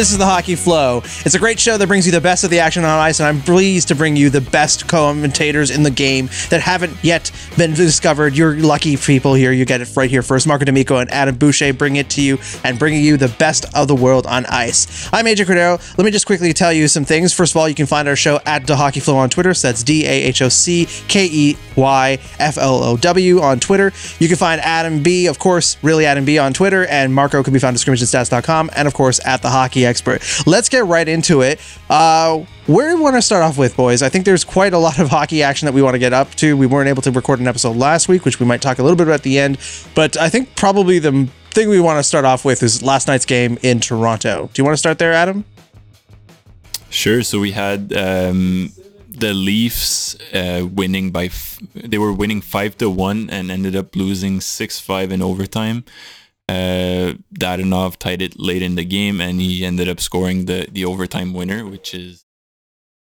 This is the Hockey Flow. It's a great show that brings you the best of the action on ice, and I'm pleased to bring you the best commentators in the game that haven't yet been discovered. You're lucky people here. You get it right here first. Marco D'Amico and Adam Boucher bring it to you and bringing you the best of the world on ice. I'm AJ Cordero. Let me just quickly tell you some things. First of all, you can find our show at the Hockey Flow on Twitter. So that's D A H O C K E Y F L O W on Twitter. You can find Adam B, of course, really Adam B on Twitter, and Marco can be found at scrimmagestats.com and of course at the Hockey Expert. Let's get right into it. Uh, where do we want to start off with, boys? I think there's quite a lot of hockey action that we want to get up to. We weren't able to record an episode last week, which we might talk a little bit about at the end. But I think probably the thing we want to start off with is last night's game in Toronto. Do you want to start there, Adam? Sure. So we had um, the Leafs uh, winning by f- they were winning five to one and ended up losing six five in overtime. Uh, Dadonov tied it late in the game, and he ended up scoring the the overtime winner, which is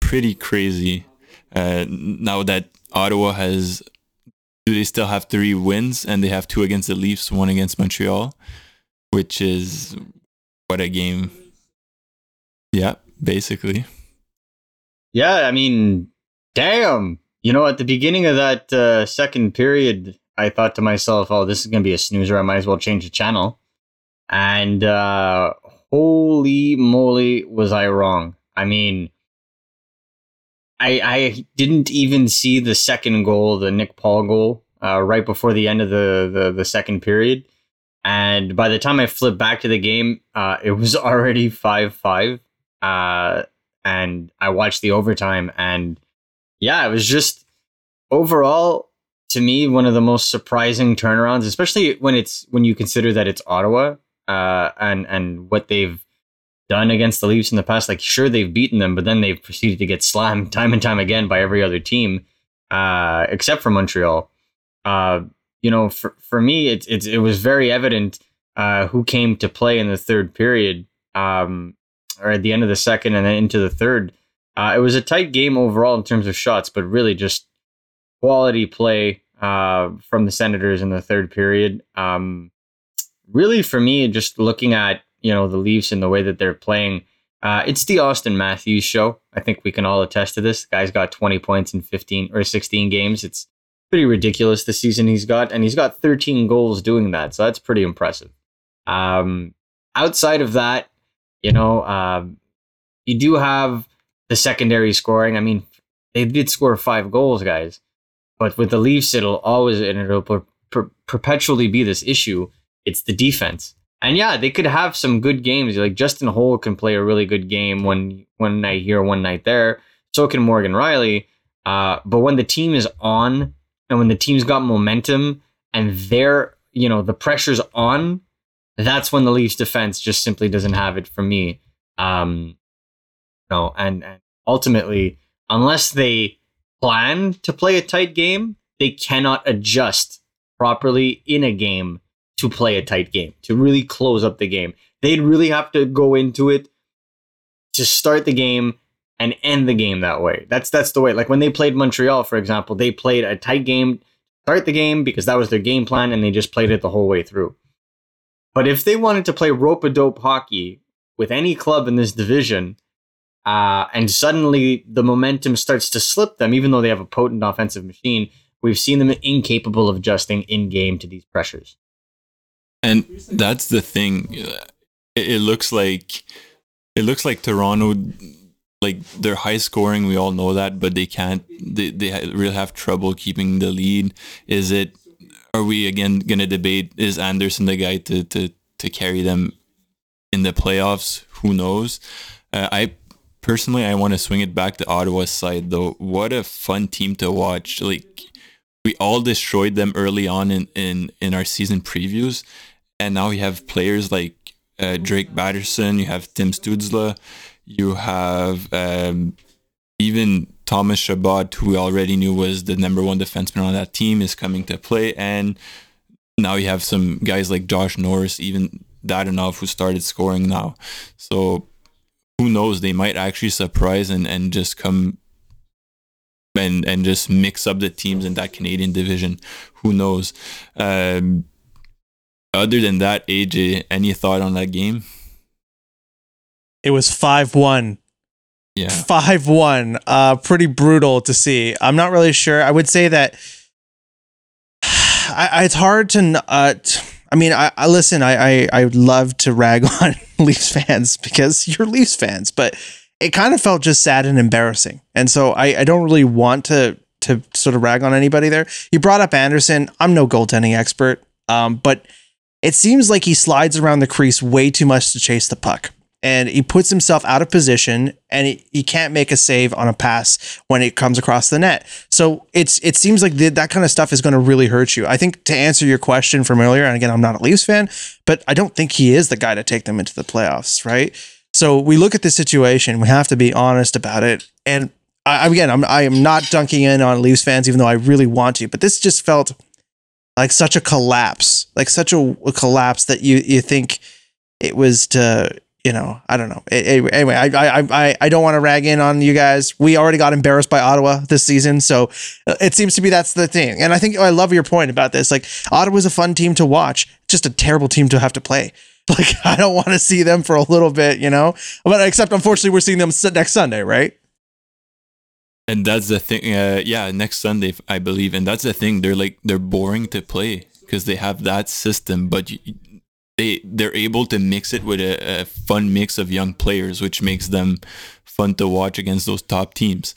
pretty crazy. Uh, now that Ottawa has, do they still have three wins, and they have two against the Leafs, one against Montreal, which is what a game. Yeah, basically. Yeah, I mean, damn. You know, at the beginning of that uh, second period, I thought to myself, "Oh, this is gonna be a snoozer. I might as well change the channel." And uh, holy moly, was I wrong? I mean, I I didn't even see the second goal, the Nick Paul goal, uh, right before the end of the, the the second period. And by the time I flipped back to the game, uh, it was already five five. Uh, and I watched the overtime, and yeah, it was just overall to me one of the most surprising turnarounds, especially when it's when you consider that it's Ottawa uh, and and what they've done against the Leafs in the past. Like, sure, they've beaten them, but then they've proceeded to get slammed time and time again by every other team, uh, except for Montreal. Uh, you know, for for me, it it it was very evident uh, who came to play in the third period, um, or at the end of the second, and then into the third. Uh, it was a tight game overall in terms of shots, but really just quality play uh, from the Senators in the third period. Um, really, for me, just looking at you know the Leafs and the way that they're playing, uh, it's the Auston Matthews show. I think we can all attest to this. The guy's got 20 points in 15 or 16 games. It's pretty ridiculous the season he's got, and he's got 13 goals doing that. So that's pretty impressive. Um, outside of that, you know, um, you do have the secondary scoring. I mean, they did score five goals, guys, but with the Leafs, it'll always and it'll per- per- perpetually be this issue. It's the defense, and yeah, they could have some good games. Like Justin Holl can play a really good game one one night here, one night there. So can Morgan Rielly. Uh, but when the team is on, and when the team's got momentum, and they're you know the pressure's on, that's when the Leafs defense just simply doesn't have it for me. Um, no, and, and ultimately, unless they plan to play a tight game, they cannot adjust properly in a game to play a tight game, to really close up the game. They'd really have to go into it to start the game and end the game that way. That's that's the way. Like when they played Montreal, for example, they played a tight game, start the game because that was their game plan, and they just played it the whole way through. But if they wanted to play rope a dope hockey with any club in this division, uh, and suddenly the momentum starts to slip them, even though they have a potent offensive machine, we've seen them incapable of adjusting in game to these pressures. And that's the thing. It, looks like it looks like Toronto, like they're high scoring. We all know that, but they can't. They they really have trouble keeping the lead. Is it? Are we again gonna debate? Is Anderson the guy to to to carry them in the playoffs? Who knows? Uh, I personally, I want to swing it back to Ottawa's side though. What a fun team to watch! Like we all destroyed them early on in in in our season previews, and now we have players like uh, Drake Batherson, you have Tim Stützle, you have um, even Thomas Chabot, who we already knew was the number one defenseman on that team, is coming to play, and now you have some guys like Josh Norris, even Dadonov, who started scoring now. So who knows? They might actually surprise and, and just come and and just mix up the teams in that Canadian division. Who knows? Um, other than that, AJ, any thought on that game? It was 5 1. Yeah. 5 1. Uh, pretty brutal to see. I'm not really sure. I would say that I, I, it's hard to. Uh, t- I mean, I, I listen. I, I I love to rag on Leafs fans because you're Leafs fans, but it kind of felt just sad and embarrassing. And so I, I don't really want to to sort of rag on anybody there. You brought up Anderson. I'm no goaltending expert, um, but it seems like he slides around the crease way too much to chase the puck and he puts himself out of position and he, he can't make a save on a pass when it comes across the net. So it's it seems like the, that kind of stuff is going to really hurt you. I think to answer your question from earlier, and again, I'm not a Leafs fan, but I don't think he is the guy to take them into the playoffs, right? So we look at the situation, we have to be honest about it. And I, again, I'm I am not dunking in on Leafs fans, even though I really want to, but this just felt like such a collapse, like such a, a collapse that you you think it was to you know, I don't know. Anyway, I I I I don't want to rag in on you guys. We already got embarrassed by Ottawa this season, so uh, it seems to be that's the thing. And I think I love your point about this. Like Ottawa's a fun team to watch, just a terrible team to have to play. Like I don't want to see them for a little bit, you know. But except unfortunately, we're seeing them next Sunday, right? And that's the thing. Uh, yeah, next Sunday, I believe. And that's the thing. They're like they're boring to play because they have that system, but you, they they're able to mix it with a, a, fun mix of young players, which makes them fun to watch against those top teams.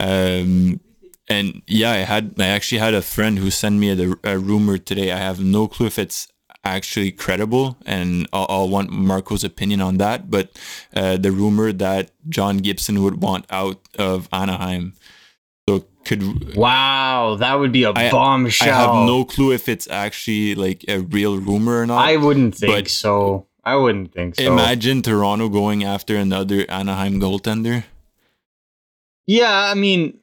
Um, and yeah, I had I actually had a friend who sent me a, a rumor today. I have no clue if it's actually credible, and I'll, I'll want Marco's opinion on that. But uh, the rumor that John Gibson would want out of Anaheim could wow that would be a I, bombshell. I have no clue if it's actually like a real rumor or not i wouldn't think so. I wouldn't think so. imagine toronto going after another anaheim goaltender. Yeah i mean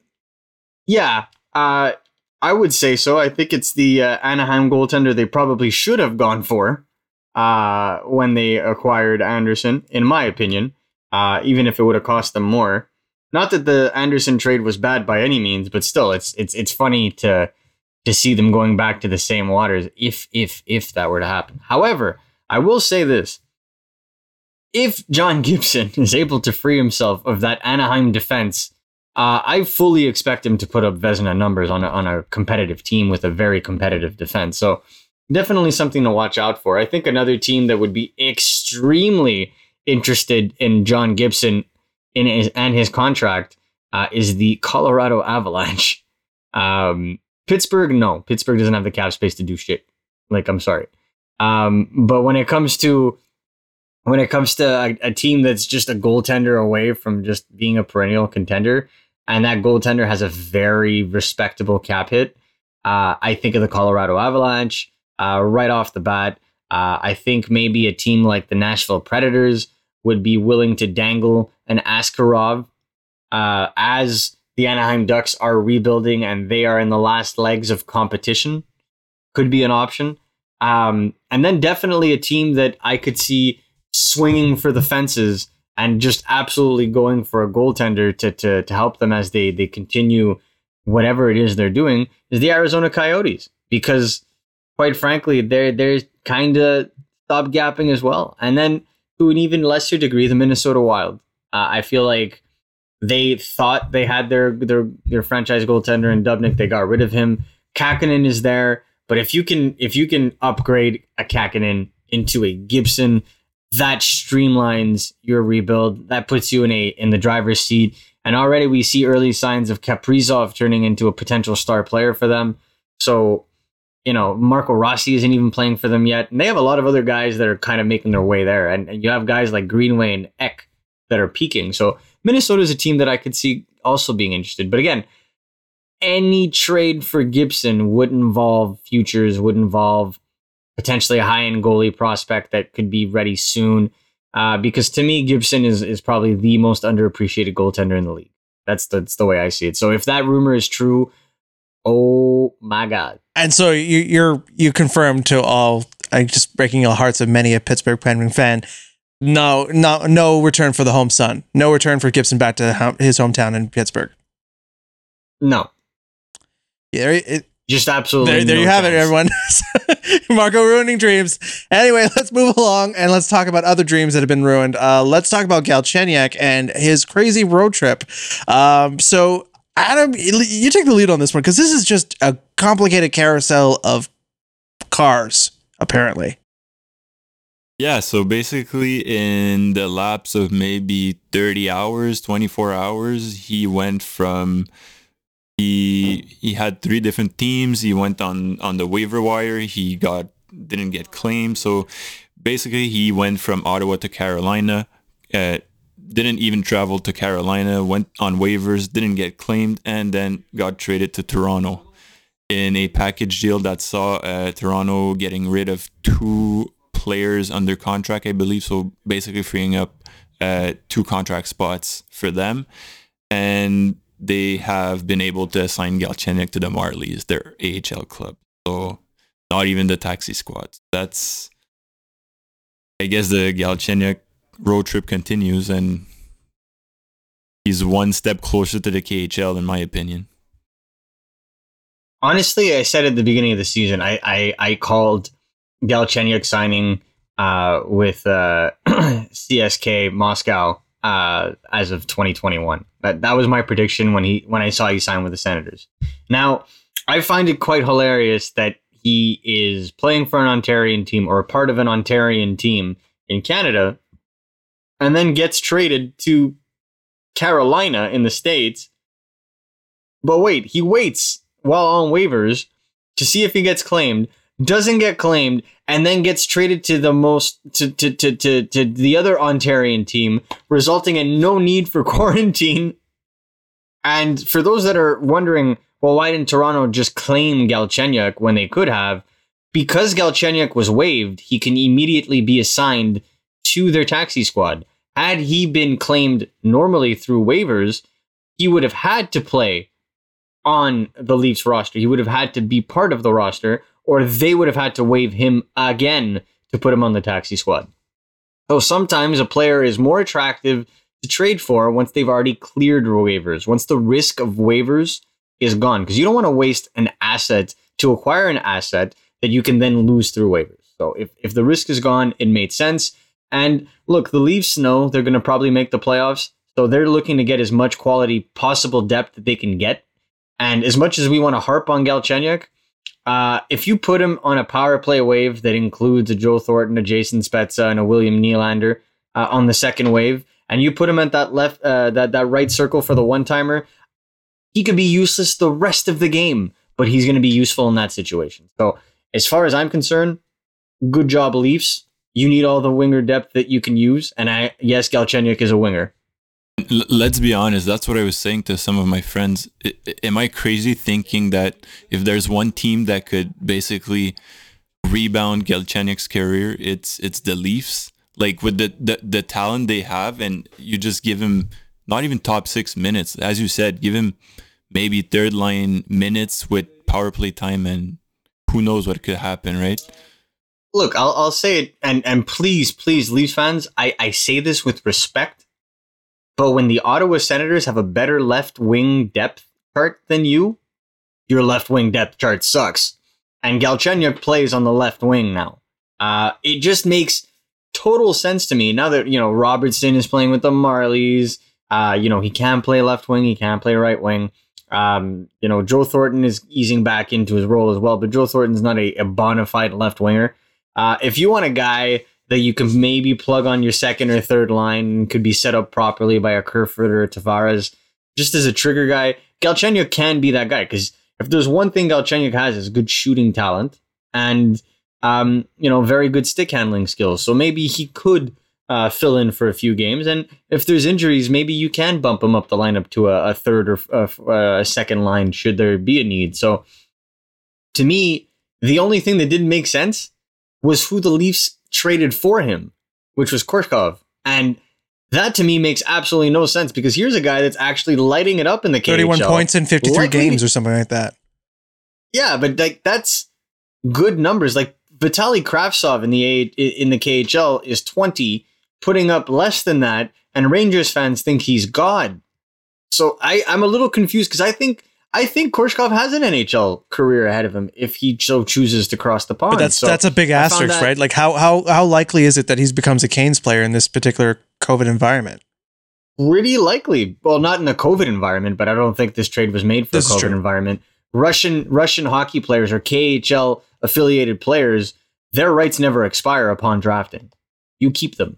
yeah uh i would say so. I think it's the uh, anaheim goaltender they probably should have gone for uh when they acquired anderson in my opinion uh even if it would have cost them more not that the Anderson trade was bad by any means, but still, it's it's it's funny to to see them going back to the same waters if if if that were to happen. However, I will say this: if John Gibson is able to free himself of that Anaheim defense, uh, I fully expect him to put up Vezina numbers on a, on a competitive team with a very competitive defense. So definitely something to watch out for. I think another team that would be extremely interested in John Gibson in his and his contract uh, is the Colorado Avalanche. Um, Pittsburgh, no, Pittsburgh doesn't have the cap space to do shit. Like, I'm sorry. Um, but when it comes to when it comes to a, a, team that's just a goaltender away from just being a perennial contender, and that goaltender has a very respectable cap hit, uh, I think of the Colorado Avalanche uh, right off the bat. Uh, I think maybe a team like the Nashville Predators would be willing to dangle an Askarov uh, as the Anaheim Ducks are rebuilding and they are in the last legs of competition. Could be an option. Um, and then definitely a team that I could see swinging for the fences and just absolutely going for a goaltender to, to, to help them as they, they continue whatever it is they're doing is the Arizona Coyotes. Because quite frankly, they're, they're kind of stopgapping as well. And then to an even lesser degree, the Minnesota Wild. Uh, I feel like they thought they had their their their franchise goaltender in Dubnyk. They got rid of him. Kahkonen is there, but if you can if you can upgrade a Kahkonen into a Gibson, that streamlines your rebuild. That puts you in a in the driver's seat. And already we see early signs of Kaprizov turning into a potential star player for them. So you know, Marco Rossi isn't even playing for them yet. And they have a lot of other guys that are kind of making their way there. And, and you have guys like Greenway and Ek that are peaking. So Minnesota is a team that I could see also being interested. But again, any trade for Gibson would involve futures, would involve potentially a high end goalie prospect that could be ready soon. Uh, because to me, Gibson is, is probably the most underappreciated goaltender in the league. That's that's the way I see it. So if that rumor is true, Oh my god! And so you, you're you confirmed to all, I just breaking the hearts of many a Pittsburgh Penguin fan. No, no, no return for the home son. No return for Gibson back to his hometown in Pittsburgh. No. Yeah, it, Just absolutely. There, there no you have it, everyone. Marco ruining dreams. Anyway, let's move along and let's talk about other dreams that have been ruined. Uh, let's talk about Galchenyuk and his crazy road trip. Um, so, Adam, you take the lead on this one because this is just a complicated carousel of cars, apparently. Yeah, so basically, in the lapse of maybe 30 hours, 24 hours, he went from he he had three different teams. He went on on the waiver wire. He got didn't get claimed. So basically, he went from Ottawa to Carolina. Uh, didn't even travel to Carolina. Went on waivers. Didn't get claimed, and then got traded to Toronto in a package deal that saw uh, Toronto getting rid of two players under contract, I believe. So basically, freeing up uh, two contract spots for them, and they have been able to assign Galchenyuk to the Marlies, their AHL club. So not even the taxi squad. That's, I guess, the Galchenyuk road trip continues, and he's one step closer to the KHL, in my opinion. Honestly, I said at the beginning of the season, I I, I called Galchenyuk signing uh, with uh, CSK Moscow uh, as of 2021. That that was my prediction when he when I saw he sign with the Senators. Now, I find it quite hilarious that he is playing for an Ontarian team or a part of an Ontarian team in Canada, and then gets traded to Carolina in the states. But wait, he waits while on waivers to see if he gets claimed doesn't get claimed and then gets traded to the most to to to to, to the other Ontarian team, resulting in no need for quarantine. And for those that are wondering, well, why didn't Toronto just claim Galchenyuk when they could have? Because Galchenyuk was waived, he can immediately be assigned to their taxi squad. Had he been claimed normally through waivers, he would have had to play on the Leafs roster. He would have had to be part of the roster, or they would have had to waive him again to put him on the taxi squad. So sometimes a player is more attractive to trade for once they've already cleared waivers, once the risk of waivers is gone, because you don't want to waste an asset to acquire an asset that you can then lose through waivers. So if, if the risk is gone, it made sense. And look, the Leafs know they're going to probably make the playoffs. So they're looking to get as much quality possible depth that they can get. And as much as we want to harp on Galchenyuk, uh, if you put him on a power play wave that includes a Joe Thornton, a Jason Spezza, and a William Nylander uh, on the second wave, and you put him at that left, uh, that that right circle for the one timer, he could be useless the rest of the game, but he's going to be useful in that situation. So, as far as I'm concerned, good job, Leafs. You need all the winger depth that you can use, and I yes, Galchenyuk is a winger. Let's be honest. That's what I was saying to some of my friends. Am I crazy thinking that if there's one team that could basically rebound Galchenyuk's career, it's it's the Leafs. Like with the, the the talent they have, and you just give him not even top six minutes, as you said, give him maybe third line minutes with power play time, and who knows what could happen, right? Look, I'll I'll say it, and and please, please, Leafs fans, I I say this with respect but when the Ottawa Senators have a better left wing depth chart than you, your left wing depth chart sucks. And Galchenyuk plays on the left wing now. Uh, it just makes total sense to me now that you know Robertson is playing with the Marlies. Uh, you know he can play left wing, he can play right wing. Um, you know Joe Thornton is easing back into his role as well, but Joe Thornton's not a, a bona fide left winger. Uh, if you want a guy that you can maybe plug on your second or third line could be set up properly by a Kerfoot or a Tavares. Just as a trigger guy, Galchenyuk can be that guy because if there's one thing Galchenyuk has is good shooting talent and um, you know very good stick handling skills. So maybe he could uh, fill in for a few games, and if there's injuries, maybe you can bump him up the lineup to a, a third or a, a second line should there be a need. So to me, the only thing that didn't make sense was who the Leafs traded for him, which was Korshkov. And that to me makes absolutely no sense because here's a guy that's actually lighting it up in the KHL. 31 points in 53 Likely, games or something like that. Yeah, but like that's good numbers. Like Vitali Kravtsov in the A, in the KHL is 20, putting up less than that, and Rangers fans think he's God. So I, I'm a little confused because I think I think Korshkov has an NHL career ahead of him if he so chooses to cross the pond. But that's So that's a big asterisk, that- right? Like how how how likely is it that he becomes a Canes player in this particular COVID environment? pretty likely. Well, not in a COVID environment, but I don't think this trade was made for This a COVID environment. Russian Russian hockey players or KHL affiliated players, their rights never expire upon drafting. You keep them.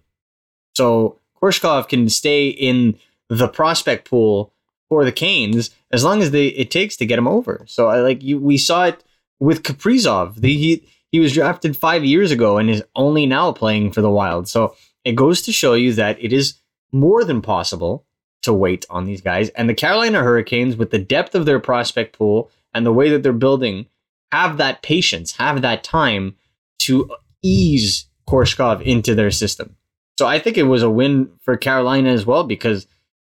So Korshkov can stay in the prospect pool for the Canes as long as they it takes to get him over. So I like you. We saw it with Kaprizov. The, he he was drafted five years ago and is only now playing for the Wild. So it goes to show you that it is more than possible to wait on these guys. And the Carolina Hurricanes, with the depth of their prospect pool and the way that they're building, have that patience, have that time to ease Korshkov into their system. So I think it was a win for Carolina as well because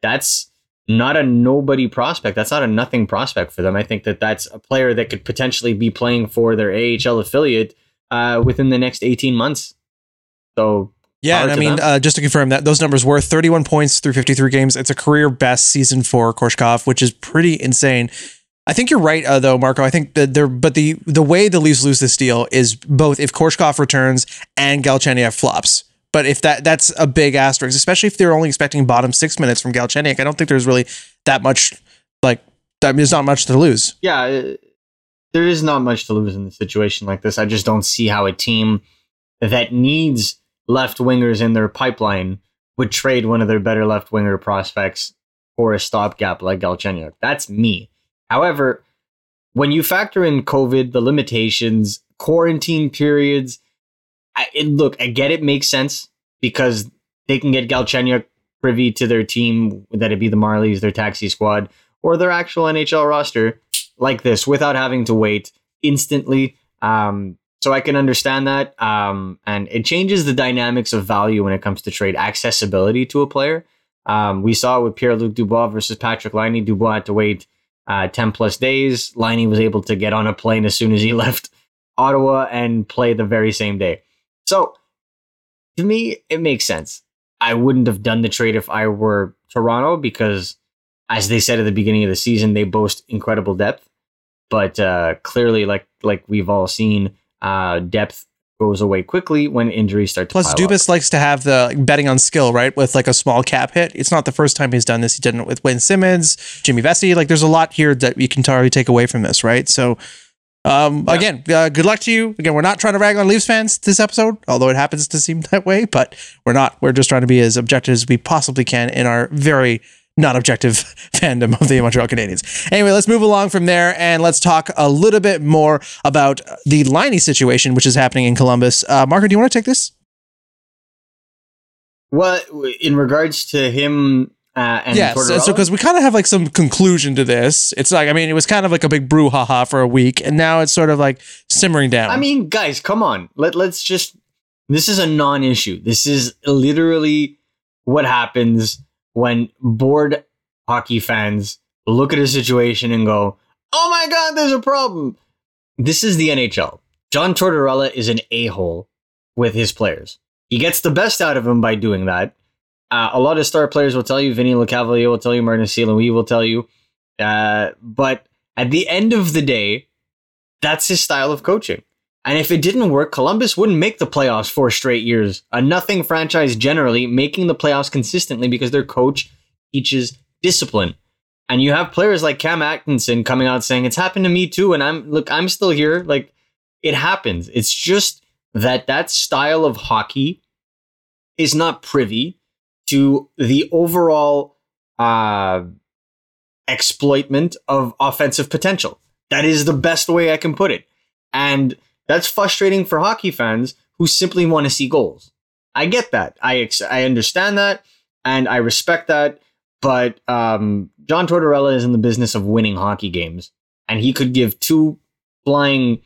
that's not a nobody prospect. That's not a nothing prospect for them. I think that that's a player that could potentially be playing for their AHL affiliate uh, within the next 18 months. So Yeah, and I mean, uh, just to confirm that those numbers were 31 points through 53 games. It's a career best season for Korshkov, which is pretty insane. I think you're right, uh, though, Marco. I think that there, but the the way the Leafs lose this deal is both if Korshkov returns and Galchenyuk flops. But if that that's a big asterisk, especially if they're only expecting bottom six minutes from Galchenyuk, I don't think there's really that much like. There's not much to lose. yeah, uh, there is not much to lose in a situation like this. I just don't see how a team that needs left wingers in their pipeline would trade one of their better left winger prospects for a stopgap like Galchenyuk. That's me. However, when you factor in COVID, the limitations, quarantine periods, I, it, look, I get it makes sense because they can get Galchenyuk privy to their team, that it be the Marlies, their taxi squad, or their actual NHL roster like this without having to wait instantly. Um, so I can understand that. Um, and it changes the dynamics of value when it comes to trade accessibility to a player. Um, we saw it with Pierre Luc Dubois versus Patrick Laine. Dubois had to wait uh, 10 plus days. Laine was able to get on a plane as soon as he left Ottawa and play the very same day. So to me, it makes sense. I wouldn't have done the trade if I were Toronto because, as they said at the beginning of the season, they boast incredible depth. But uh, clearly, like like we've all seen, uh, depth goes away quickly when injuries start to Plus, pile up. Dubas likes to have the betting on skill, right? With like a small cap hit. It's not the first time he's done this. He did it with Wayne Simmonds, Jimmy Vesey. Like, there's a lot here that you can totally take away from this, right? So, um, Yeah. again, uh, good luck to you. Again, we're not trying to rag on Leafs fans this episode, although it happens to seem that way, but we're not. We're just trying to be as objective as we possibly can in our very not objective fandom of the Montreal Canadiens. Anyway, let's move along from there and let's talk a little bit more about the Laine situation, which is happening in Columbus. Uh, Marco, do you want to take this? Well, in regards to him uh, and yes, so because we kind of have like some conclusion to this. It's like I mean, it was kind of like a big brouhaha for a week, and now it's sort of like simmering down. I mean, guys, come on. Let let's just. This is a non-issue. This is literally what happens when bored hockey fans look at a situation and go, "Oh my god, there's a problem." This is the NHL. John Tortorella is an a-hole with his players. He gets the best out of them by doing that. Uh, a lot of star players will tell you. Vinny Lecavalier will tell you. Martin St. Louis will tell you. Uh, but at the end of the day, that's his style of coaching. And if it didn't work, Columbus wouldn't make the playoffs four straight years. A nothing franchise generally making the playoffs consistently because their coach teaches discipline. And you have players like Cam Atkinson coming out saying it's happened to me too and I'm look I'm still here like it happens. It's just that that style of hockey is not privy to the overall uh exploitment of offensive potential. That is the best way I can put it. And that's frustrating for hockey fans who simply want to see goals. I get that. I ex- I understand that and I respect that, but um, John Tortorella is in the business of winning hockey games and he could give two flying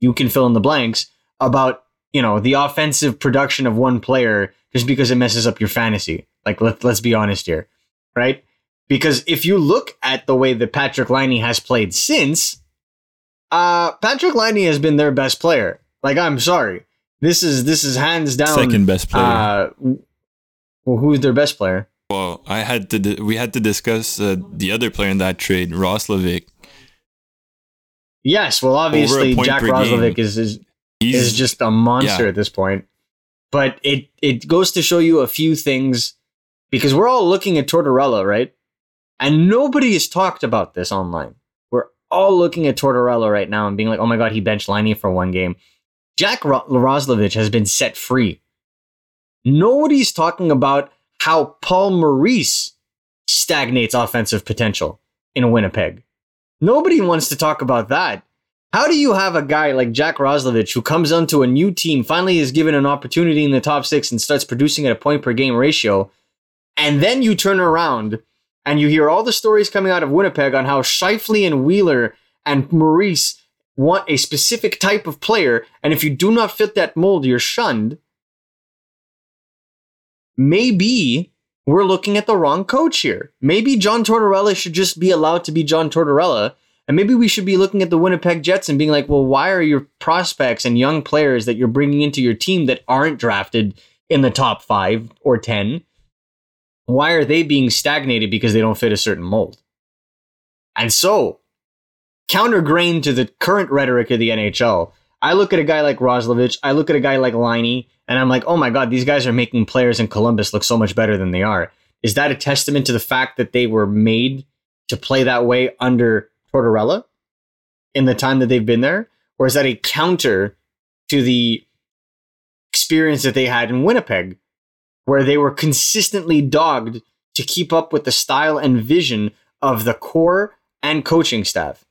you can fill in the blanks about, you know, the offensive production of one player just because it messes up your fantasy. Like let, let's be honest here, right? Because if you look at the way that Patrick Laine has played since, uh, Patrick Laine has been their best player. Like, I'm sorry, this is this is hands down Second best player. Uh, well, who's their best player? Well, I had to. Di- we had to discuss uh, the other player in that trade, Roslovic. Yes, well, obviously Jack Roslovic is is He's is just a monster yeah. at this point. But it it goes to show you a few things because we're all looking at Tortorella, right? And nobody has talked about this online. We're all looking at Tortorella right now and being like, "Oh my god, he benched Laine for one game." Jack Ro- Roslovic has been set free. Nobody's talking about how Paul Maurice stagnates offensive potential in Winnipeg. Nobody wants to talk about that. How do you have a guy like Jack Roslovic who comes onto a new team, finally is given an opportunity in the top six and starts producing at a point per game ratio, and then you turn around and you hear all the stories coming out of Winnipeg on how Scheifele and Wheeler and Maurice want a specific type of player, and if you do not fit that mold, you're shunned. Maybe we're looking at the wrong coach here. Maybe John Tortorella should just be allowed to be John Tortorella. And maybe we should be looking at the Winnipeg Jets and being like, well, why are your prospects and young players that you're bringing into your team that aren't drafted in the top five or 10? Why are they being stagnated because they don't fit a certain mold? And so, counter grain to the current rhetoric of the NHL, I look at a guy like Roslovic, I look at a guy like Laine, and I'm like, oh my God, these guys are making players in Columbus look so much better than they are. Is that a testament to the fact that they were made to play that way under Tortorella in the time that they've been there? Or is that a counter to the experience that they had in Winnipeg, where they were consistently dogged to keep up with the style and vision of the core and coaching staff?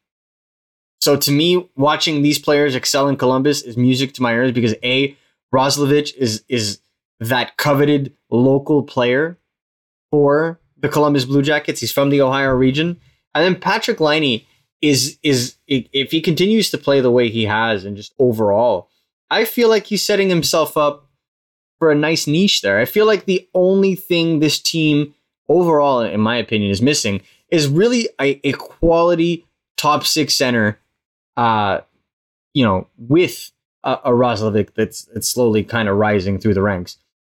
So to me, watching these players excel in Columbus is music to my ears because A, Roslovic is is that coveted local player for the Columbus Blue Jackets. He's from the Ohio region. And then Patrick Laine is is if he continues to play the way he has and just overall, I feel like he's setting himself up for a nice niche there. I feel like the only thing this team overall, in my opinion, is missing is really a, a quality top six center uh, you know, with a, a Roslovic that's, that's slowly kind of rising through the ranks.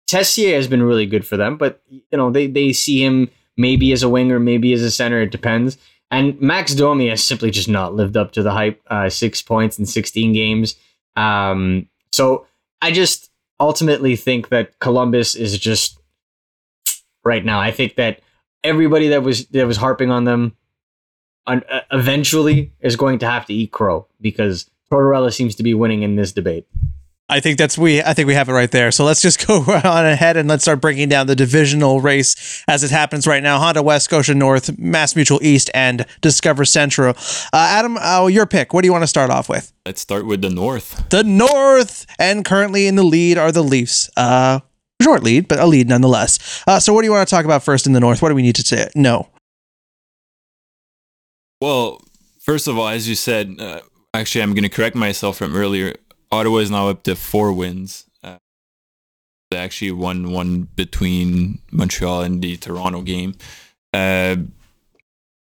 Texier has been really good for them, but you know they they see him maybe as a winger, maybe as a center. It depends. And Max Domi has simply just not lived up to the hype. Uh, six points in sixteen games. Um, so I just ultimately think that Columbus is just right now. I think that everybody that was that was harping on them un- uh, eventually is going to have to eat crow because Tortorella seems to be winning in this debate. I think that's we. I think we have it right there. So let's just go on ahead and let's start breaking down the divisional race as it happens right now. Honda West, Scotia North, MassMutual East, and Discover Central. Uh, Adam, uh, your pick. What do you want to start off with? Let's start with the North. The North, and currently in the lead are the Leafs. Uh, short lead, but a lead nonetheless. Uh, so what do you want to talk about first in the North? What do we need to say? No. Well, first of all, as you said, uh, actually, I'm going to correct myself from earlier. Ottawa is now up to four wins. Uh, they actually won one between Montreal and the Toronto game. Uh,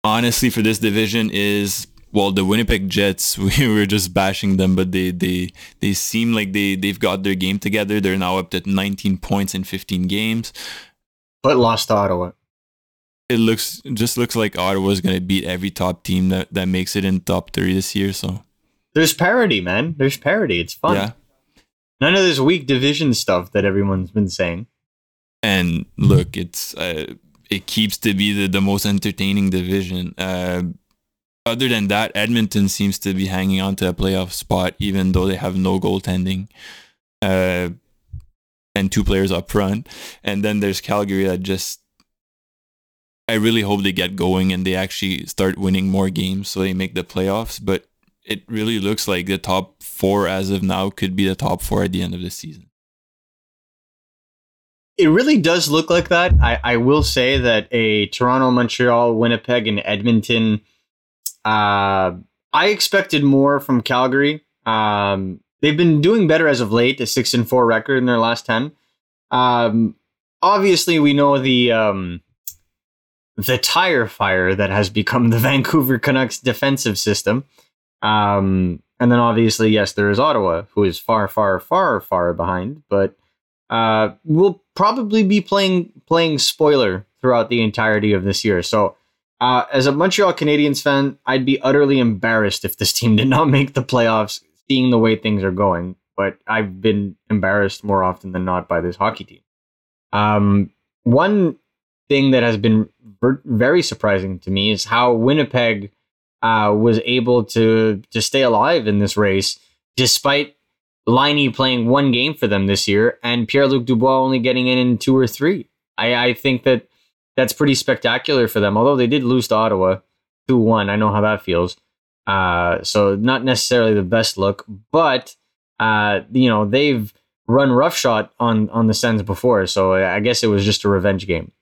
honestly, for this division is well, the Winnipeg Jets. We were just bashing them, but they they they seem like they they've got their game together. They're now up to 19 points in 15 games. But lost to Ottawa. It looks just looks like Ottawa's going to beat every top team that that makes it in top three this year. So There's parody, man. There's parody. It's fun. yeah. None of this weak division stuff that everyone's been saying. and look it's uh, it keeps to be the, the most entertaining division uh, other than that edmonton seems to be hanging on to a playoff spot even though they have no goaltending uh, and two players up front and then there's calgary that just i really hope they get going and they actually start winning more games so they make the playoffs but it really looks like the top four as of now could be the top four at the end of the season It really does look like that. I, I will say that a Toronto, Montreal, Winnipeg, and Edmonton. Uh, I expected more from Calgary. Um, they've been doing better as of late. A six and four record in their last ten. Um, obviously, we know the um, the tire fire that has become the Vancouver Canucks defensive system. Um, and then obviously, yes, there is Ottawa, who is far, far, far, far behind, but uh, we'll probably be playing playing spoiler throughout the entirety of this year. So Uh, as a Montreal Canadiens fan, I'd be utterly embarrassed if this team did not make the playoffs, seeing the way things are going. But I've been embarrassed more often than not by this hockey team. Um, one thing that has been ver- very surprising to me is how Winnipeg uh, was able to to stay alive in this race, despite Laine playing one game for them this year and Pierre Luc Dubois only getting in in two or three. I, I think that that's pretty spectacular for them. Although they did lose to Ottawa two one, I know how that feels. Uh, so not necessarily the best look, but uh, you know they've run roughshod on on the Sens before, so I guess it was just a revenge game.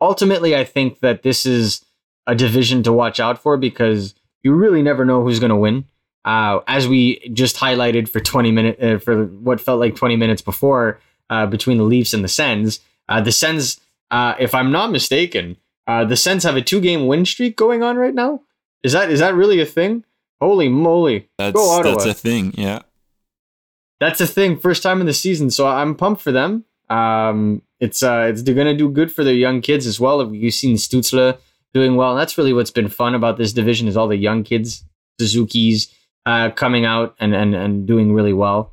Ultimately, I think that this is a division to watch out for because you really never know who's going to win. Uh, as we just highlighted for 20 minutes, uh, for what felt like 20 minutes before uh, between the Leafs and the Sens, uh, the Sens, uh, if I'm not mistaken, uh, the Sens have a two game win streak going on right now. Is that is that really a thing? Holy moly! That's Go Ottawa. that's a thing. Yeah. That's a thing. First time in the season, so I'm pumped for them. Um, it's uh, it's they're gonna do good for their young kids as well. Have You've seen Stützle doing well, and that's really what's been fun about this division is all the young kids, Suzuki's uh, coming out and and and doing really well.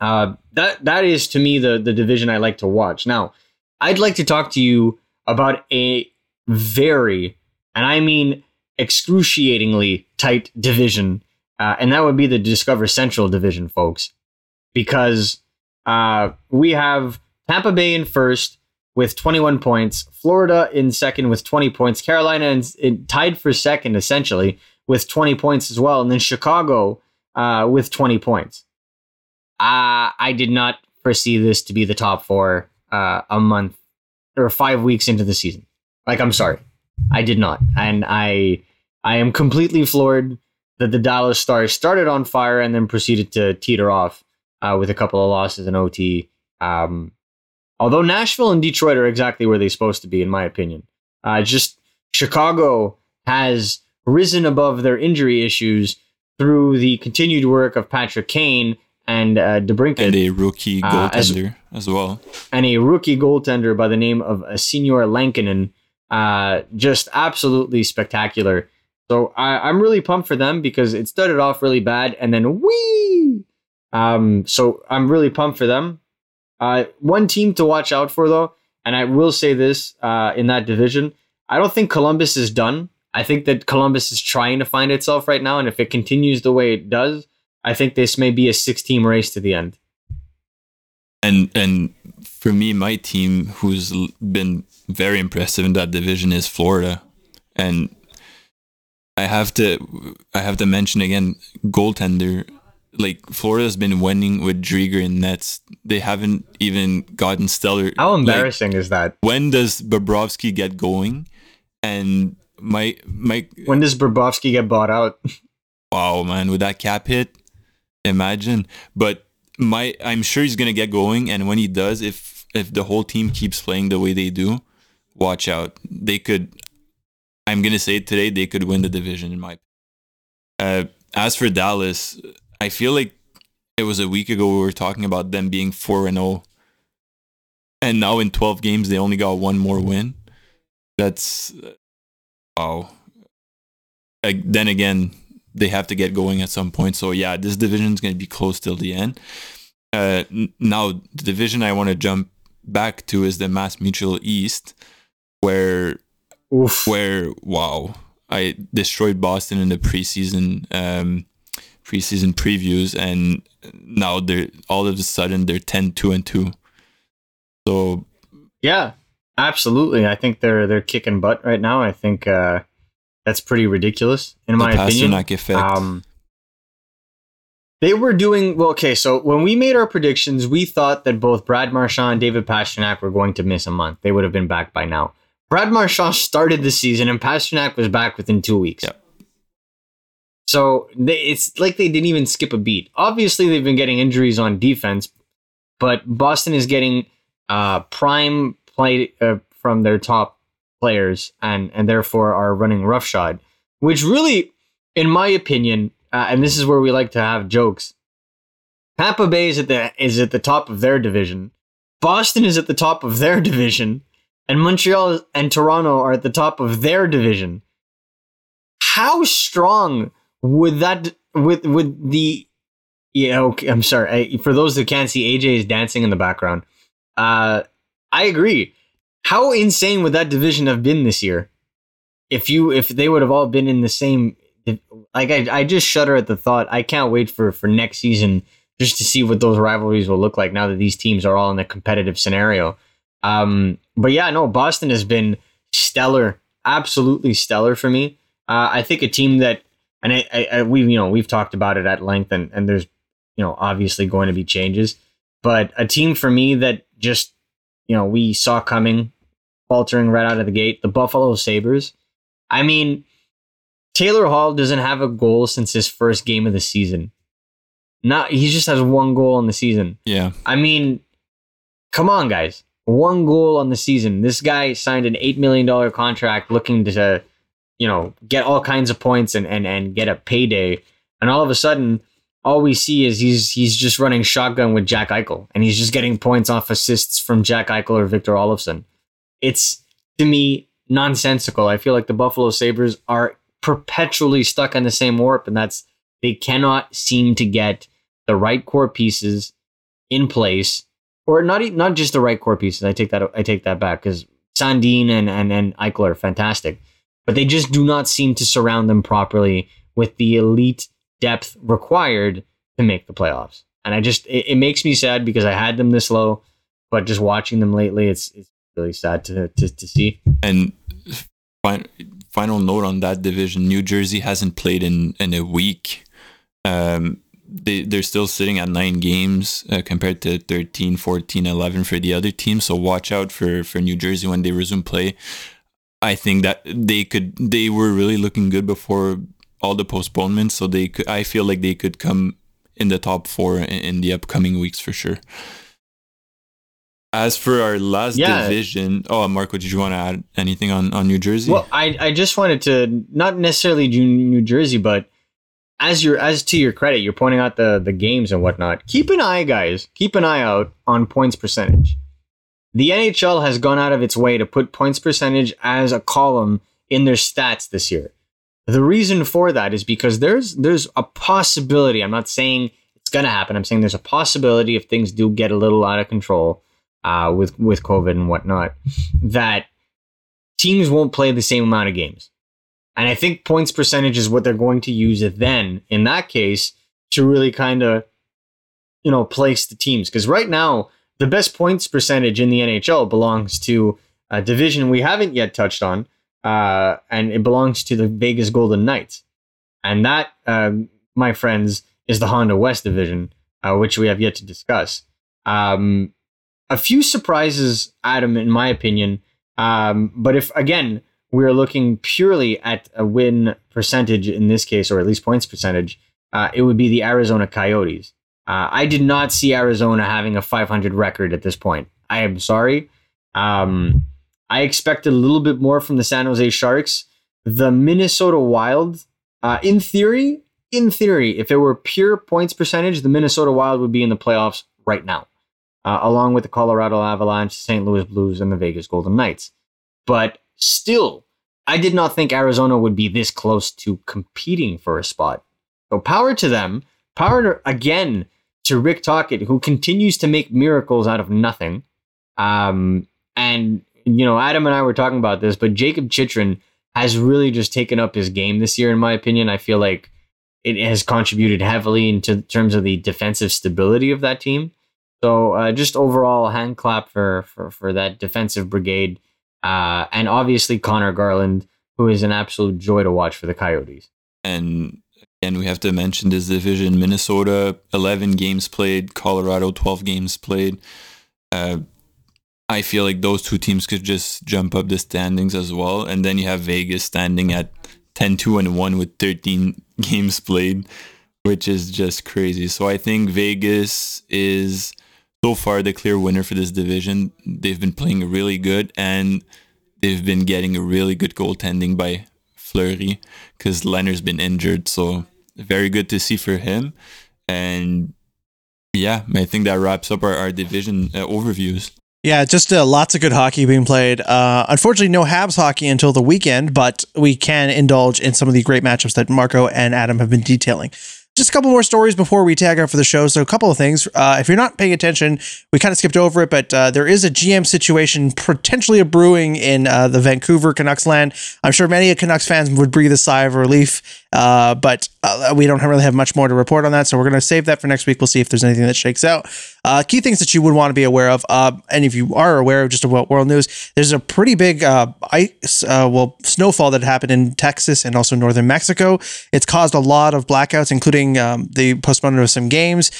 Uh, that that is to me the the division I like to watch. Now, I'd like to talk to you about a very, and I mean excruciatingly tight division, uh, and that would be the Discover Central division, folks, because uh, we have Tampa Bay in first with 21 points, Florida in second with 20 points, Carolina in, in, tied for second essentially with 20 points as well, and then Chicago uh, with 20 points. Uh, I did not foresee this to be the top four uh, a month or five weeks into the season. Like, I'm sorry, I did not, and I I am completely floored that the Dallas Stars started on fire and then proceeded to teeter off uh, with a couple of losses in OT. Um, although Nashville and Detroit are exactly where they're supposed to be, in my opinion. Uh, just Chicago has risen above their injury issues through the continued work of Patrick Kane and uh, DeBrincat. And a rookie Uh, as- goaltender as, well. and a rookie goaltender by the name of a Senior Lankinen. Uh, just absolutely spectacular. So I, I'm really pumped for them because it started off really bad and then wee. Um, so I'm really pumped for them. Uh, one team to watch out for though, and I will say this uh, in that division, I don't think Columbus is done. I think that Columbus is trying to find itself right now, and if it continues the way it does, I think this may be a six-team race to the end. And and for me, my team, who's been very impressive in that division, is Florida, and I have to I have to mention again goaltender. Like Florida's been winning with Driedger and Nets. They haven't even gotten stellar. How like, embarrassing is that? when does Bobrovsky get going? And my my When does Bobrovsky get bought out? wow man with that cap hit, imagine. But my I'm sure he's gonna get going, and when he does, if if the whole team keeps playing the way they do, watch out. They could. I'm gonna say it today. They could win the division in my. Uh, as for Dallas, I feel like it was a week ago we were talking about them being four and zero, and now in 12 games they only got one more win. That's wow. Like, then again, they have to get going at some point. So yeah, this division is going to be close till the end. Uh, now the division I want to jump back to is the MassMutual East, where Oof. where wow, I destroyed Boston in the preseason um, preseason previews, and now they're all of a sudden they're 10-2 and two. So Yeah, absolutely. I think they're they're kicking butt right now. I think uh, that's pretty ridiculous in my opinion. Effect. Um, they were doing well. Okay, so when we made our predictions, we thought that both Brad Marchand and David Pastrnak were going to miss a month. They would have been back by now. Brad Marchand started the season, and Pasternak was back within two weeks. Yep. So they, it's like they didn't even skip a beat. Obviously, they've been getting injuries on defense, but Boston is getting uh, prime play uh, from their top players, and and therefore are running roughshod, which really, in my opinion, uh, and this is where we like to have jokes. Tampa Bay is at the is at the top of their division. Boston is at the top of their division, and Montreal and Toronto are at the top of their division, how strong would that with with the yeah okay I'm sorry I, for those that can't see AJ is dancing in the background. Uh, I agree. How insane would that division have been this year if you if they would have all been in the same like I, I just shudder at the thought. I can't wait for for next season just to see what those rivalries will look like now that these teams are all in a competitive scenario. Um, but yeah, no, Boston has been stellar, absolutely stellar for me. Uh, I think a team that, and I, I, I, we've you know we've talked about it at length, and and there's you know obviously going to be changes, but a team for me that just you know we saw coming, faltering right out of the gate, the Buffalo Sabres. I mean, Taylor Hall doesn't have a goal since his first game of the season. Not he just has one goal in the season. Yeah. I mean, come on, guys. One goal on the season. This guy signed an eight million dollar contract, looking to, you know, get all kinds of points and and and get a payday. And all of a sudden, all we see is he's he's just running shotgun with Jack Eichel, and he's just getting points off assists from Jack Eichel or Victor Olofsson. It's to me nonsensical. I feel like the Buffalo Sabres are perpetually stuck in the same warp, and that's they cannot seem to get the right core pieces in place, or not not just the right core pieces. I take that I take that back because Sandin and and and Eichel are fantastic, but they just do not seem to surround them properly with the elite depth required to make the playoffs. And I just it, it makes me sad because I had them this low, but just watching them lately, it's it's really sad to to, to see. And final note on that division: New Jersey hasn't played in in a week. Um, they they're still sitting at nine games uh, compared to 13 14 11 for the other team so watch out for for new jersey when they resume play i think that they could they were really looking good before all the postponements so they could i feel like they could come in the top four in, in the upcoming weeks for sure as for our last yeah. division oh marco did you want to add anything on on new jersey well i i just wanted to not necessarily do new jersey but as your as to your credit, you're pointing out the the games and whatnot. Keep an eye, guys. Keep an eye out on points percentage. The NHL has gone out of its way to put points percentage as a column in their stats this year. The reason for that is because there's there's a possibility. I'm not saying it's gonna happen. I'm saying there's a possibility if things do get a little out of control uh, with with COVID and whatnot, that teams won't play the same amount of games. And I think points percentage is what they're going to use then, in that case, to really kind of, you know, place the teams. Because right now, the best points percentage in the NHL belongs to a division we haven't yet touched on, uh, and it belongs to the Vegas Golden Knights. And that, uh, my friends, is the Honda West division, uh, which we have yet to discuss. Um, a few surprises, Adam, in my opinion. Um, but if, again, we are looking purely at a win percentage in this case, or at least points percentage, uh, it would be the Arizona Coyotes. Uh, I did not see Arizona having a 500 record at this point. I am sorry. Um, I expected a little bit more from the San Jose Sharks. The Minnesota Wild, uh, in theory, in theory, if it were pure points percentage, the Minnesota Wild would be in the playoffs right now, uh, along with the Colorado Avalanche, St. Louis Blues, and the Vegas Golden Knights. But still, I did not think Arizona would be this close to competing for a spot. So power to them. Power to, again to Rick Tocchet, who continues to make miracles out of nothing. Um, and you know, Adam and I were talking about this, but Jacob Chychrun has really just taken up his game this year, in my opinion. I feel like it has contributed heavily into terms of the defensive stability of that team. So uh, just overall hand clap for, for for that defensive brigade. Uh, and obviously Conor Garland, who is an absolute joy to watch for the Coyotes. And again, we have to mention this division: Minnesota, eleven games played; Colorado, twelve games played. Uh, I feel like those two teams could just jump up the standings as well. And then you have Vegas standing at 10 2 and 1 with 13 games played, which is just crazy. So I think Vegas is so far the clear winner for this division. They've been playing really good and they've been getting a really good goaltending by Fleury because Lehner's been injured. So very good to see for him. And yeah, I think that wraps up our, our division uh, overviews. Yeah, just uh, lots of good hockey being played. Uh, unfortunately, no Habs hockey until the weekend, but we can indulge in some of the great matchups that Marco and Adam have been detailing. Just a couple more stories before we tag out for the show. So, a couple of things. Uh, if you're not paying attention, we kind of skipped over it, but uh, there is a GM situation potentially a brewing in uh, the Vancouver Canucks land. I'm sure many Canucks fans would breathe a sigh of relief uh, but uh, we don't really have much more to report on that, so we're going to save that for next week. We'll see if there's anything that shakes out. Uh, key things that you would want to be aware of, uh, and if you are aware of just about world news, there's a pretty big uh, ice, uh, well, snowfall that happened in Texas and also northern Mexico. It's caused a lot of blackouts, including um, the postponement of some games.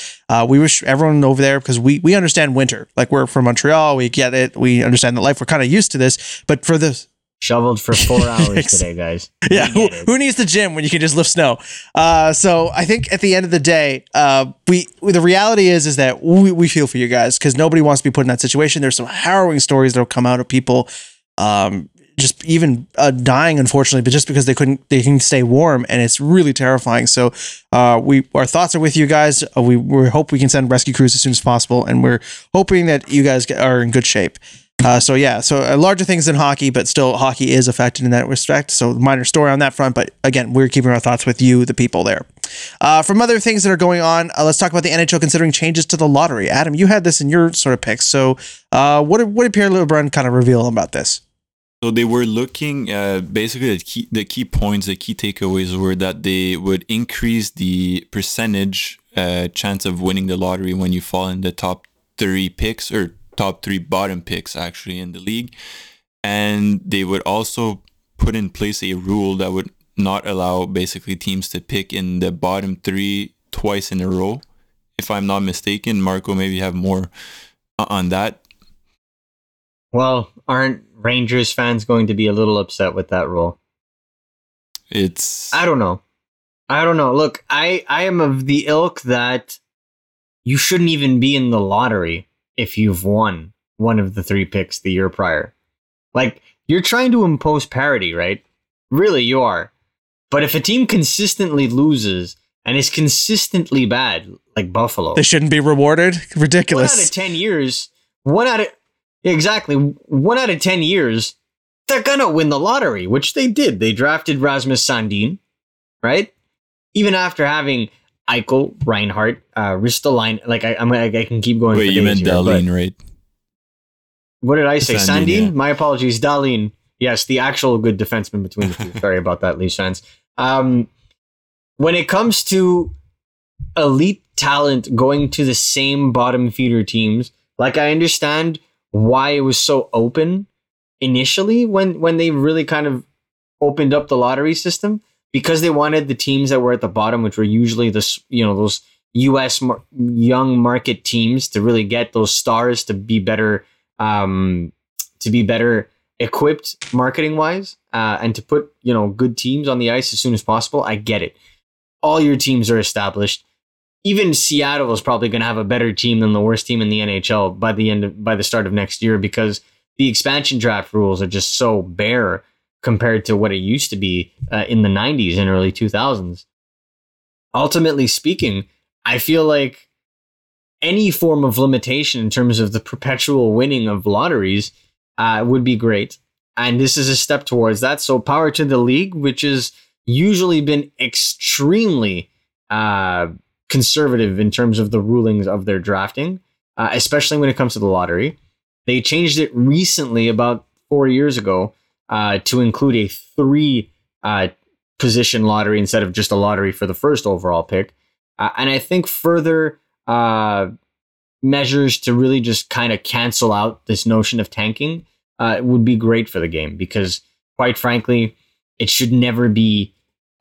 we wish everyone over there because we we understand winter. Like we're from Montreal, we get it. We understand the life. We're kind of used to this, but for the shoveled for four hours today, guys. yeah, who, who, needs the gym when you can just lift snow? Uh, so I think at the end of the day, uh, we the reality is is that we, we feel for you guys because nobody wants to be put in that situation. There's some harrowing stories that'll come out of people, um, just even uh, dying, unfortunately, but just because they couldn't they can stay warm, and it's really terrifying. So uh, we our thoughts are with you guys. Uh, we we hope we can send rescue crews as soon as possible, and we're hoping that you guys are in good shape. Uh, so yeah, so uh, larger things than hockey, but still hockey is affected in that respect. So minor story on that front, but again, we're keeping our thoughts with you, the people there. Uh, from other things that are going on, uh, let's talk about the NHL considering changes to the lottery. Adam, you had this in your sort of picks. So uh, what what did Pierre LeBrun kind of reveal about this? So they were looking uh, basically the key the key points, the key takeaways were that they would increase the percentage uh, chance of winning the lottery when you fall in the top three picks or top three bottom picks actually in the league. And they would also put in place a rule that would not allow basically teams to pick in the bottom three twice in a row. If I'm not mistaken, Marco maybe have more uh, on that. Well, aren't Rangers fans going to be a little upset with that rule? It's I don't know. I don't know. Look, I I am of the ilk that you shouldn't even be in the lottery if you've won one of the three picks the year prior. Like, you're trying to impose parity, right? Really, you are. But if a team consistently loses and is consistently bad, like Buffalo, they shouldn't be rewarded. Ridiculous. One out of ten years, one out of exactly one out of ten years, they're gonna win the lottery, which they did. They drafted Rasmus Sandin, right? Even after having Eichel, Reinhart, uh, Ristolainen. Like I, I'm, I, I can keep going. Wait, you meant Dahlin, right? What did I say? Sandin. Sandin? Yeah. My apologies, Dahlin. Yes, the actual good defenseman between the two. Sorry about that, Leafs fans. Um, when it comes to elite talent going to the same bottom feeder teams, like I understand why it was so open initially when when they really kind of opened up the lottery system because they wanted the teams that were at the bottom, which were usually the you know those U.S. Mar- young market teams, to really get those stars to be better, um, to be better equipped marketing wise, uh, and to put you know good teams on the ice as soon as possible. I get it. All your teams are established. Even Seattle is probably going to have a better team than the worst team in the NHL by the end of, by the start of next year because the expansion draft rules are just so bare compared to what it used to be uh, in the 90s and early 2000s. Ultimately speaking, I feel like any form of limitation in terms of the perpetual winning of lotteries uh, would be great. And this is a step towards that. So, power to the league, which has usually been extremely uh, conservative in terms of the rulings of their drafting, uh, especially when it comes to the lottery. They changed it recently, about four years ago, uh, to include a three uh, position lottery instead of just a lottery for the first overall pick. Uh, and I think further uh, measures to really just kind of cancel out this notion of tanking uh, would be great for the game because, quite frankly, it should never be.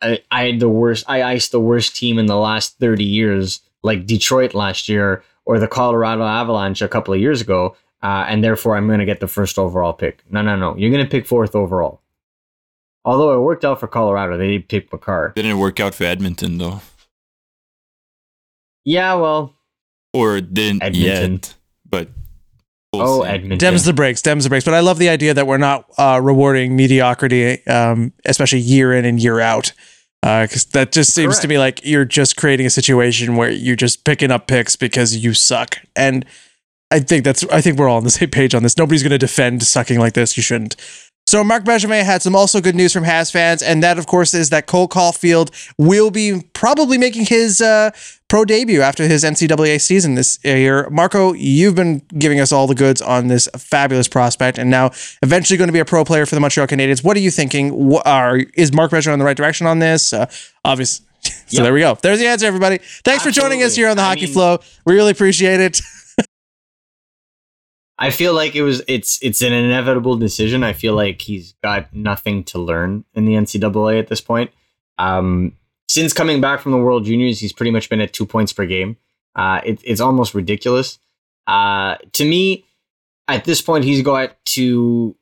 Uh, I had the worst. I iced the worst team in the last thirty years, like Detroit last year or the Colorado Avalanche a couple of years ago uh, and therefore I'm going to get the first overall pick. No, no, no. You're going to pick fourth overall. Although it worked out for Colorado, they did pick Makar. Didn't work out for Edmonton though. Yeah, well, or didn't Edmonton. yet, but. We'll oh, see. Edmonton. Dems the breaks, dems the breaks. But I love the idea that we're not uh, rewarding mediocrity, um, especially year in and year out because uh, that just seems Correct. to me like you're just creating a situation where you're just picking up picks because you suck. And I think that's I think we're all on the same page on this. Nobody's going to defend sucking like this. You shouldn't. So Mark Benjamin had some also good news from Habs fans, and that of course is that Cole Caufield will be probably making his uh, pro debut after his NCAA season this year. Marco, you've been giving us all the goods on this fabulous prospect, and now eventually going to be a pro player for the Montreal Canadiens. What are you thinking? What are is Mark Benjamin on the right direction on this? Uh, obviously. So Yep. there we go. There's the answer, everybody. Thanks for joining us here on the I Hockey mean- Flow. We really appreciate it. I feel like it was it's it's an inevitable decision. I feel like he's got nothing to learn in the NCAA at this point. Um, since coming back from the World Juniors, he's pretty much been at two points per game. Uh, it, it's almost ridiculous. Uh, to me, at this point, he's got to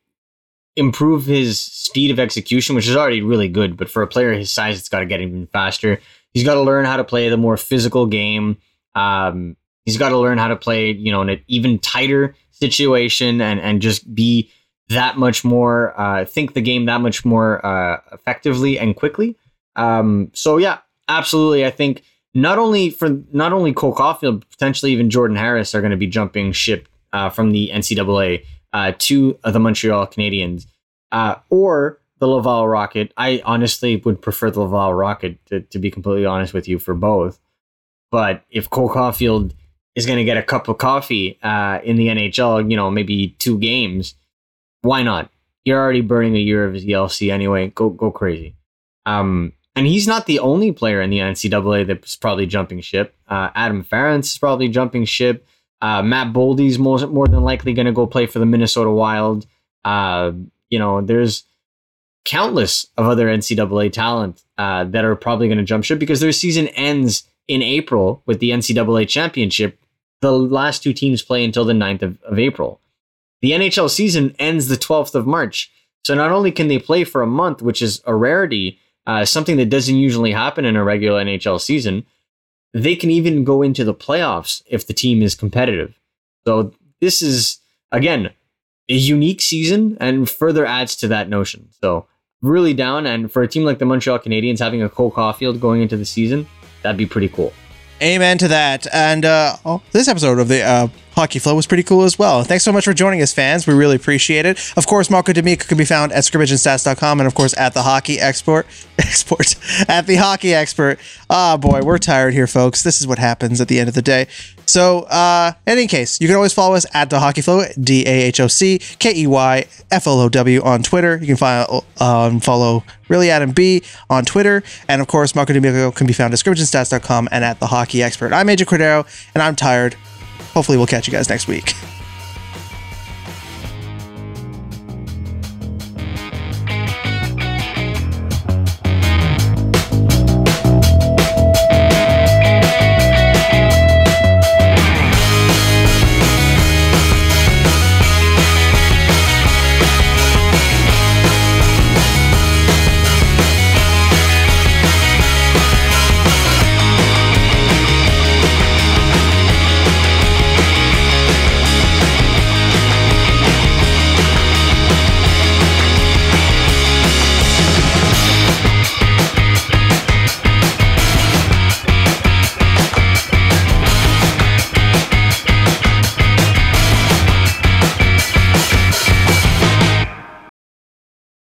improve his speed of execution, which is already really good. But for a player his size, it's got to get even faster. He's got to learn how to play the more physical game. Um, he's got to learn how to play, you know, an even tighter situation and and just be that much more uh, think the game that much more uh, effectively and quickly. Um, so yeah, absolutely. I think not only for not only Cole Caufield, potentially even Jordan Harris are going to be jumping ship uh, from the NCAA uh, to the Montreal Canadiens uh, or the Laval Rocket. I honestly would prefer the Laval Rocket to, to be completely honest with you for both. But if Cole Caufield is going to get a cup of coffee uh, in the NHL, you know, maybe two games, why not? You're already burning a year of his ELC anyway. Go go crazy. Um, and he's not the only player in the NCAA that's probably jumping ship. Uh, Adam Ferentz is probably jumping ship. Uh, Matt Boldy's more, more than likely going to go play for the Minnesota Wild. Uh, you know, there's countless of other NCAA talent uh, that are probably going to jump ship because their season ends in April with the NCAA championship. The last two teams play until the 9th of, of April. The NHL season ends the 12th of March. So not only can they play for a month, which is a rarity, uh, something that doesn't usually happen in a regular NHL season, they can even go into the playoffs if the team is competitive. So this is, again, a unique season and further adds to that notion. So really down. And for a team like the Montreal Canadiens having a Cole Caufield going into the season, that'd be pretty cool. Amen to that. And uh, oh, this episode of the uh, Hockey Flow was pretty cool as well. Thanks so much for joining us, fans. We really appreciate it. Of course, Marco D'Amico can be found at scrimmageandstats.com and, of course, at the Hockey Export. Export. At the Hockey Expert. Ah, boy, we're tired here, folks. This is what happens at the end of the day. So, uh, in any case, you can always follow us at the Hockey Flow, D A H O C K E Y F L O W on Twitter. You can find, um, follow Really Adam B on Twitter. And of course, Marco D'Amico can be found at scrimmageandstats.com and at the Hockey Expert. I'm Major Cordero, and I'm tired. Hopefully, we'll catch you guys next week.